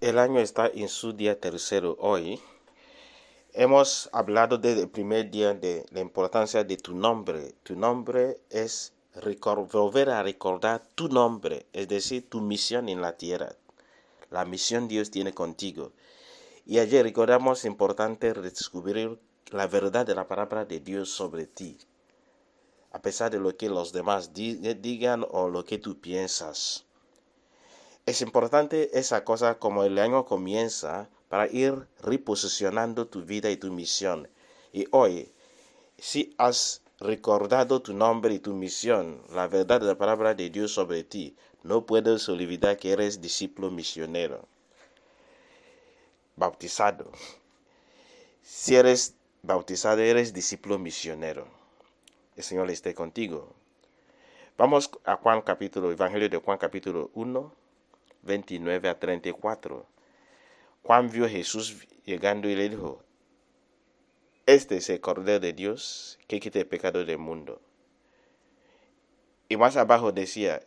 El año está en su día tercero hoy. Hemos hablado desde el primer día de la importancia de tu nombre. Tu nombre es volver a recordar tu nombre, es decir, tu misión en la tierra. La misión Dios tiene contigo. Y ayer recordamos importante redescubrir la verdad de la palabra de Dios sobre ti. A pesar de lo que los demás digan o lo que tú piensas. Es importante esa cosa como el año comienza para ir reposicionando tu vida y tu misión. Y hoy, si has recordado tu nombre y tu misión, la verdad de la palabra de Dios sobre ti, no puedes olvidar que eres discípulo misionero, bautizado. Si eres bautizado, eres discípulo misionero. El Señor esté contigo. Vamos a Juan capítulo, Evangelio de Juan capítulo 1 29 a 34. Juan vio a Jesús llegando y le dijo, Este es el Cordero de Dios que quita el pecado del mundo. Y más abajo decía,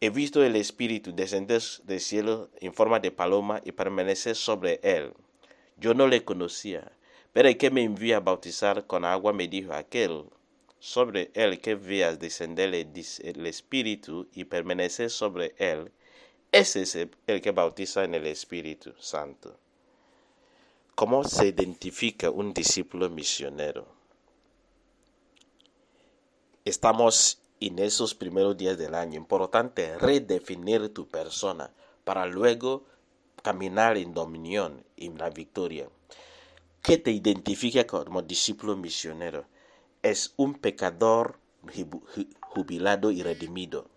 He visto el Espíritu descender del cielo en forma de paloma y permanecer sobre él. Yo no le conocía, pero el que me envía a bautizar con agua me dijo, aquel sobre él que veas descender el Espíritu y permanecer sobre él, ese es el que bautiza en el Espíritu Santo. ¿Cómo se identifica un discípulo misionero? Estamos en esos primeros días del año. Importante redefinir tu persona para luego caminar en dominión, en la victoria. ¿Qué te identifica como discípulo misionero? Es un pecador jubilado y redimido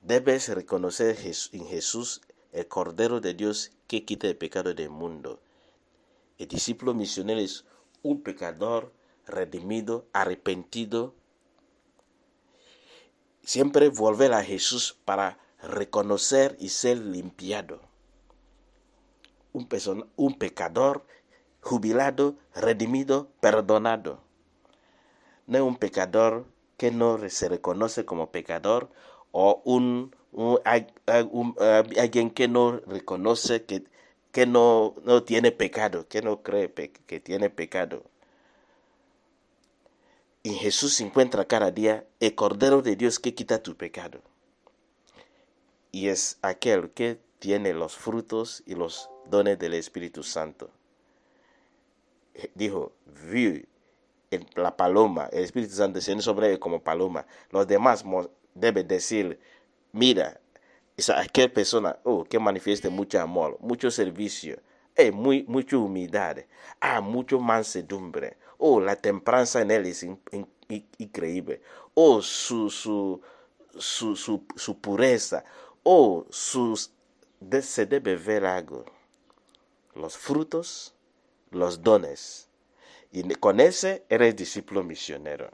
Debes reconocer en Jesús el Cordero de Dios que quita el pecado del mundo. El discípulo misionero es un pecador redimido, arrepentido. Siempre volver a Jesús para reconocer y ser limpiado. Un, un pecador jubilado, redimido, perdonado. No es un pecador que no se reconoce como pecador o un, alguien que no reconoce que, que no, no tiene pecado, que no cree que tiene pecado. Y Jesús se encuentra cada día el Cordero de Dios que quita tu pecado. Y es aquel que tiene los frutos y los dones del Espíritu Santo. Dijo, vi la paloma, el Espíritu Santo desciende sobre él como paloma. Los demás debe decir, mira, esa aquella persona oh, que manifieste mucho amor, mucho servicio, eh, muy, mucha humildad, ah, mucho mansedumbre, oh, la templanza en él es increíble, oh, su, su, su, su, pureza, oh, sus, se debe ver algo, los frutos, los dones, y con ese eres discípulo misionero.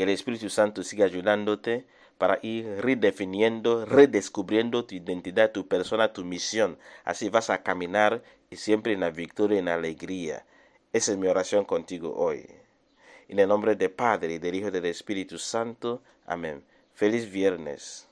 Que el Espíritu Santo siga ayudándote para ir redefiniendo, redescubriendo tu identidad, tu persona, tu misión. Así vas a caminar y siempre en la victoria y en la alegría. Esa es mi oración contigo hoy. En el nombre del Padre, y del Hijo y del Espíritu Santo. Amén. Feliz viernes.